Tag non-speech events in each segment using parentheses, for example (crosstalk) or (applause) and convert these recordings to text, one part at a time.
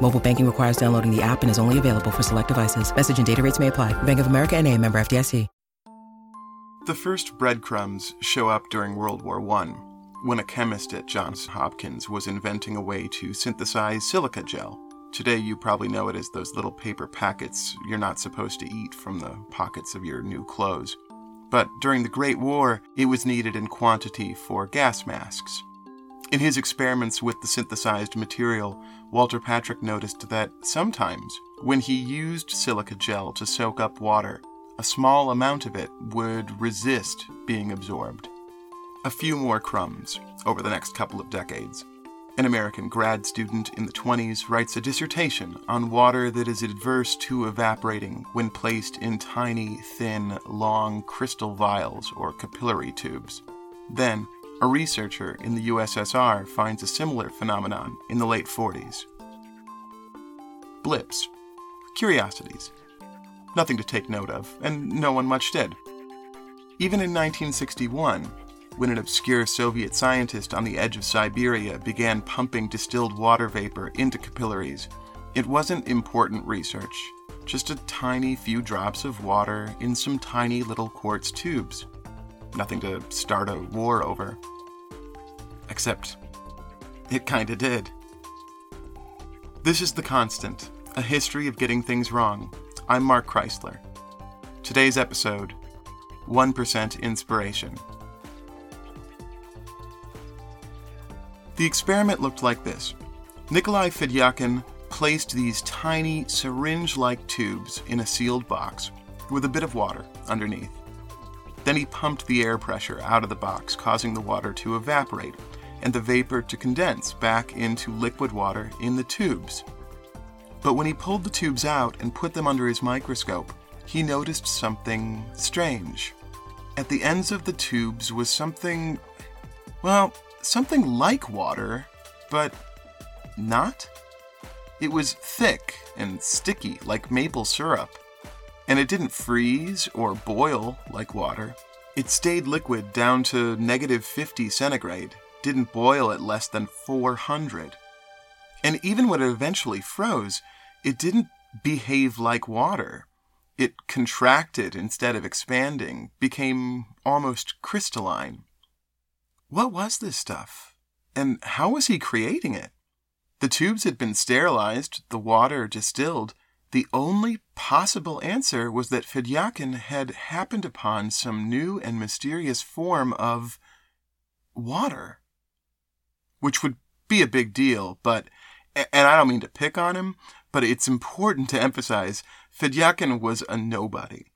Mobile banking requires downloading the app and is only available for select devices. Message and data rates may apply. Bank of America and a member FDIC. The first breadcrumbs show up during World War I, when a chemist at Johns Hopkins was inventing a way to synthesize silica gel. Today, you probably know it as those little paper packets you're not supposed to eat from the pockets of your new clothes. But during the Great War, it was needed in quantity for gas masks. In his experiments with the synthesized material, Walter Patrick noticed that sometimes, when he used silica gel to soak up water, a small amount of it would resist being absorbed. A few more crumbs over the next couple of decades. An American grad student in the 20s writes a dissertation on water that is adverse to evaporating when placed in tiny, thin, long crystal vials or capillary tubes. Then, a researcher in the USSR finds a similar phenomenon in the late 40s. Blips. Curiosities. Nothing to take note of, and no one much did. Even in 1961, when an obscure Soviet scientist on the edge of Siberia began pumping distilled water vapor into capillaries, it wasn't important research, just a tiny few drops of water in some tiny little quartz tubes. Nothing to start a war over. Except, it kinda did. This is The Constant, a history of getting things wrong. I'm Mark Chrisler. Today's episode 1% Inspiration. The experiment looked like this Nikolai Fedyakin placed these tiny syringe like tubes in a sealed box with a bit of water underneath. Then he pumped the air pressure out of the box, causing the water to evaporate and the vapor to condense back into liquid water in the tubes. But when he pulled the tubes out and put them under his microscope, he noticed something strange. At the ends of the tubes was something, well, something like water, but not? It was thick and sticky like maple syrup, and it didn't freeze or boil like water. It stayed liquid down to negative 50 centigrade, didn't boil at less than 400. And even when it eventually froze, it didn't behave like water. It contracted instead of expanding, became almost crystalline. What was this stuff? And how was he creating it? The tubes had been sterilized, the water distilled. The only possible answer was that Fedyakin had happened upon some new and mysterious form of water. Which would be a big deal, but, and I don't mean to pick on him, but it's important to emphasize Fedyakin was a nobody.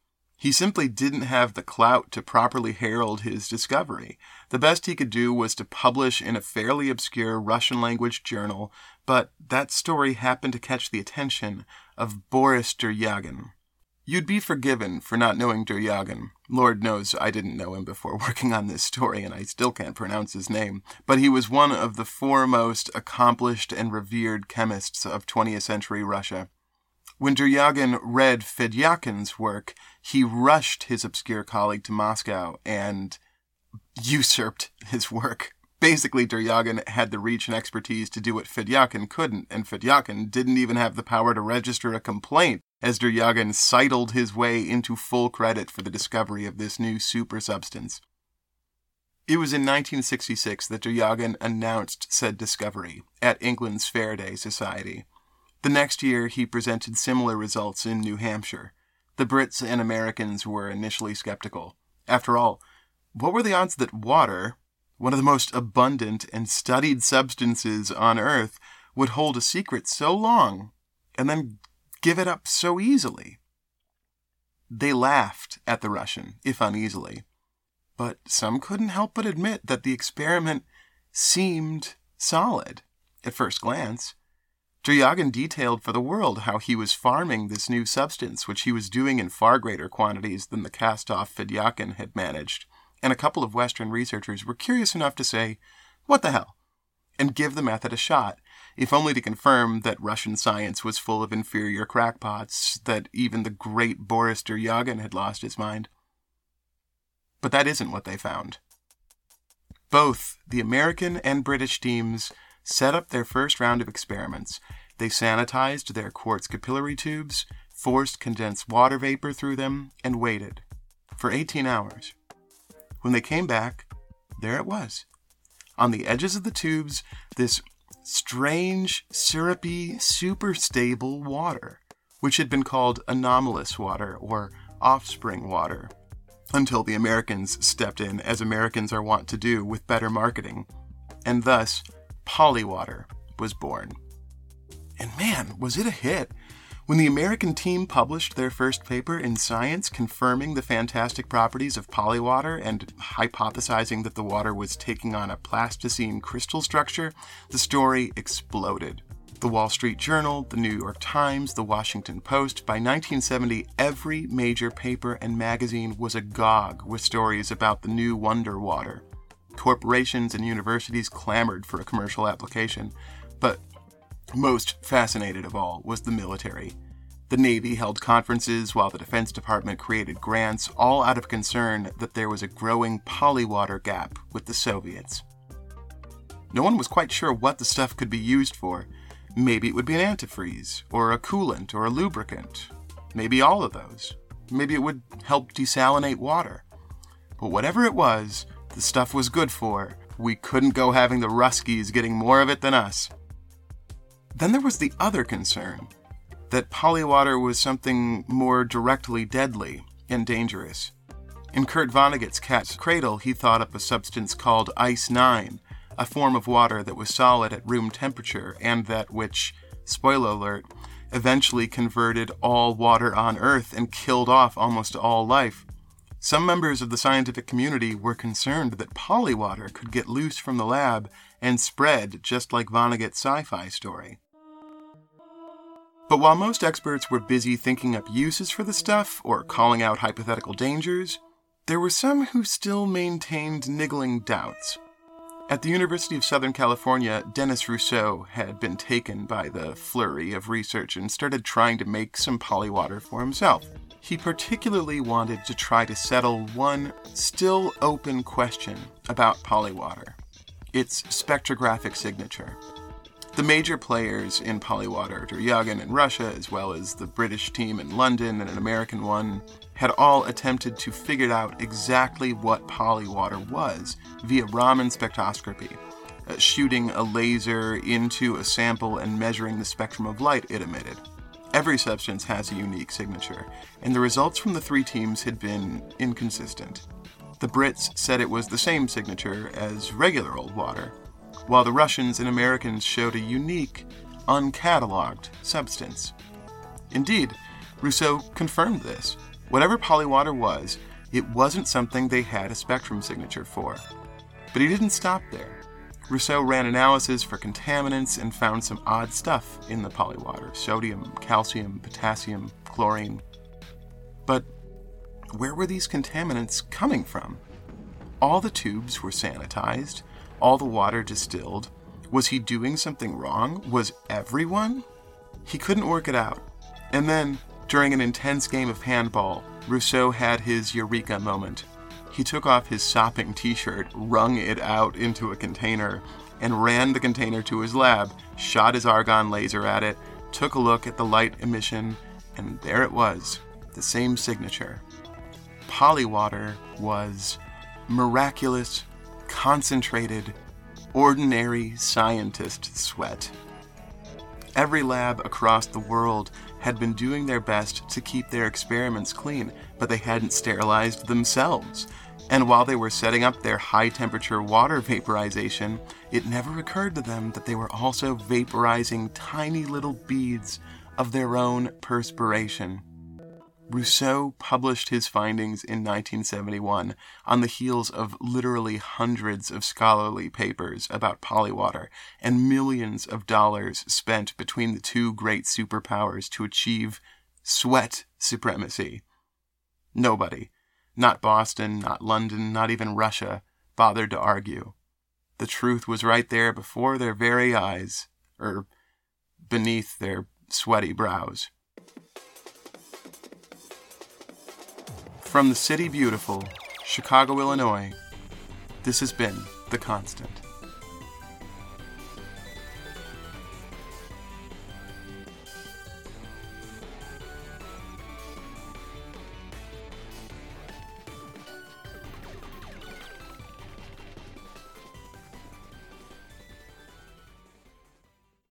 He simply didn't have the clout to properly herald his discovery. The best he could do was to publish in a fairly obscure Russian language journal, but that story happened to catch the attention of Boris Duryagin. You'd be forgiven for not knowing Duryagin. Lord knows I didn't know him before (laughs) working on this story, and I still can't pronounce his name. But he was one of the foremost accomplished and revered chemists of 20th century Russia. When Duryagin read Fedyakin's work, he rushed his obscure colleague to Moscow and usurped his work. Basically, Duryagin had the reach and expertise to do what Fedyakin couldn't, and Fedyakin didn't even have the power to register a complaint as Duryagin sidled his way into full credit for the discovery of this new super substance. It was in 1966 that Duryagin announced said discovery at England's Faraday Society. The next year, he presented similar results in New Hampshire. The Brits and Americans were initially skeptical. After all, what were the odds that water, one of the most abundant and studied substances on Earth, would hold a secret so long and then give it up so easily? They laughed at the Russian, if uneasily, but some couldn't help but admit that the experiment seemed solid at first glance. Dryagan detailed for the world how he was farming this new substance, which he was doing in far greater quantities than the cast off Fedyakin had managed, and a couple of Western researchers were curious enough to say, What the hell? and give the method a shot, if only to confirm that Russian science was full of inferior crackpots, that even the great Boris Dryagan had lost his mind. But that isn't what they found. Both the American and British teams set up their first round of experiments. They sanitized their quartz capillary tubes, forced condensed water vapor through them, and waited for 18 hours. When they came back, there it was. On the edges of the tubes, this strange, syrupy, super stable water, which had been called anomalous water or offspring water, until the Americans stepped in, as Americans are wont to do with better marketing, and thus Polywater was born. And man, was it a hit! When the American team published their first paper in Science confirming the fantastic properties of polywater and hypothesizing that the water was taking on a plasticine crystal structure, the story exploded. The Wall Street Journal, the New York Times, the Washington Post, by 1970, every major paper and magazine was agog with stories about the new wonder water. Corporations and universities clamored for a commercial application, but most fascinated of all was the military. The Navy held conferences while the Defense Department created grants, all out of concern that there was a growing polywater gap with the Soviets. No one was quite sure what the stuff could be used for. Maybe it would be an antifreeze, or a coolant, or a lubricant. Maybe all of those. Maybe it would help desalinate water. But whatever it was, the stuff was good for. We couldn't go having the Ruskies getting more of it than us. Then there was the other concern that polywater was something more directly deadly and dangerous. In Kurt Vonnegut's Cat's Cradle, he thought up a substance called Ice 9, a form of water that was solid at room temperature and that which, spoiler alert, eventually converted all water on Earth and killed off almost all life. Some members of the scientific community were concerned that polywater could get loose from the lab and spread just like Vonnegut's sci fi story. But while most experts were busy thinking up uses for the stuff or calling out hypothetical dangers, there were some who still maintained niggling doubts. At the University of Southern California, Dennis Rousseau had been taken by the flurry of research and started trying to make some polywater for himself. He particularly wanted to try to settle one still open question about polywater its spectrographic signature. The major players in polywater, Dryagan in Russia, as well as the British team in London and an American one, had all attempted to figure out exactly what polywater was via Raman spectroscopy, uh, shooting a laser into a sample and measuring the spectrum of light it emitted. Every substance has a unique signature, and the results from the three teams had been inconsistent. The Brits said it was the same signature as regular old water, while the Russians and Americans showed a unique, uncatalogued substance. Indeed, Rousseau confirmed this. Whatever polywater was, it wasn't something they had a spectrum signature for. But he didn't stop there. Rousseau ran analysis for contaminants and found some odd stuff in the polywater sodium, calcium, potassium, chlorine. But where were these contaminants coming from? All the tubes were sanitized, all the water distilled. Was he doing something wrong? Was everyone? He couldn't work it out. And then, during an intense game of handball, Rousseau had his eureka moment. He took off his sopping t shirt, wrung it out into a container, and ran the container to his lab, shot his argon laser at it, took a look at the light emission, and there it was the same signature. Polywater was miraculous, concentrated, ordinary scientist sweat. Every lab across the world had been doing their best to keep their experiments clean, but they hadn't sterilized themselves. And while they were setting up their high temperature water vaporization, it never occurred to them that they were also vaporizing tiny little beads of their own perspiration. Rousseau published his findings in 1971 on the heels of literally hundreds of scholarly papers about polywater and millions of dollars spent between the two great superpowers to achieve sweat supremacy. Nobody, not Boston, not London, not even Russia, bothered to argue. The truth was right there before their very eyes, or beneath their sweaty brows. From the city beautiful, Chicago, Illinois, this has been The Constant.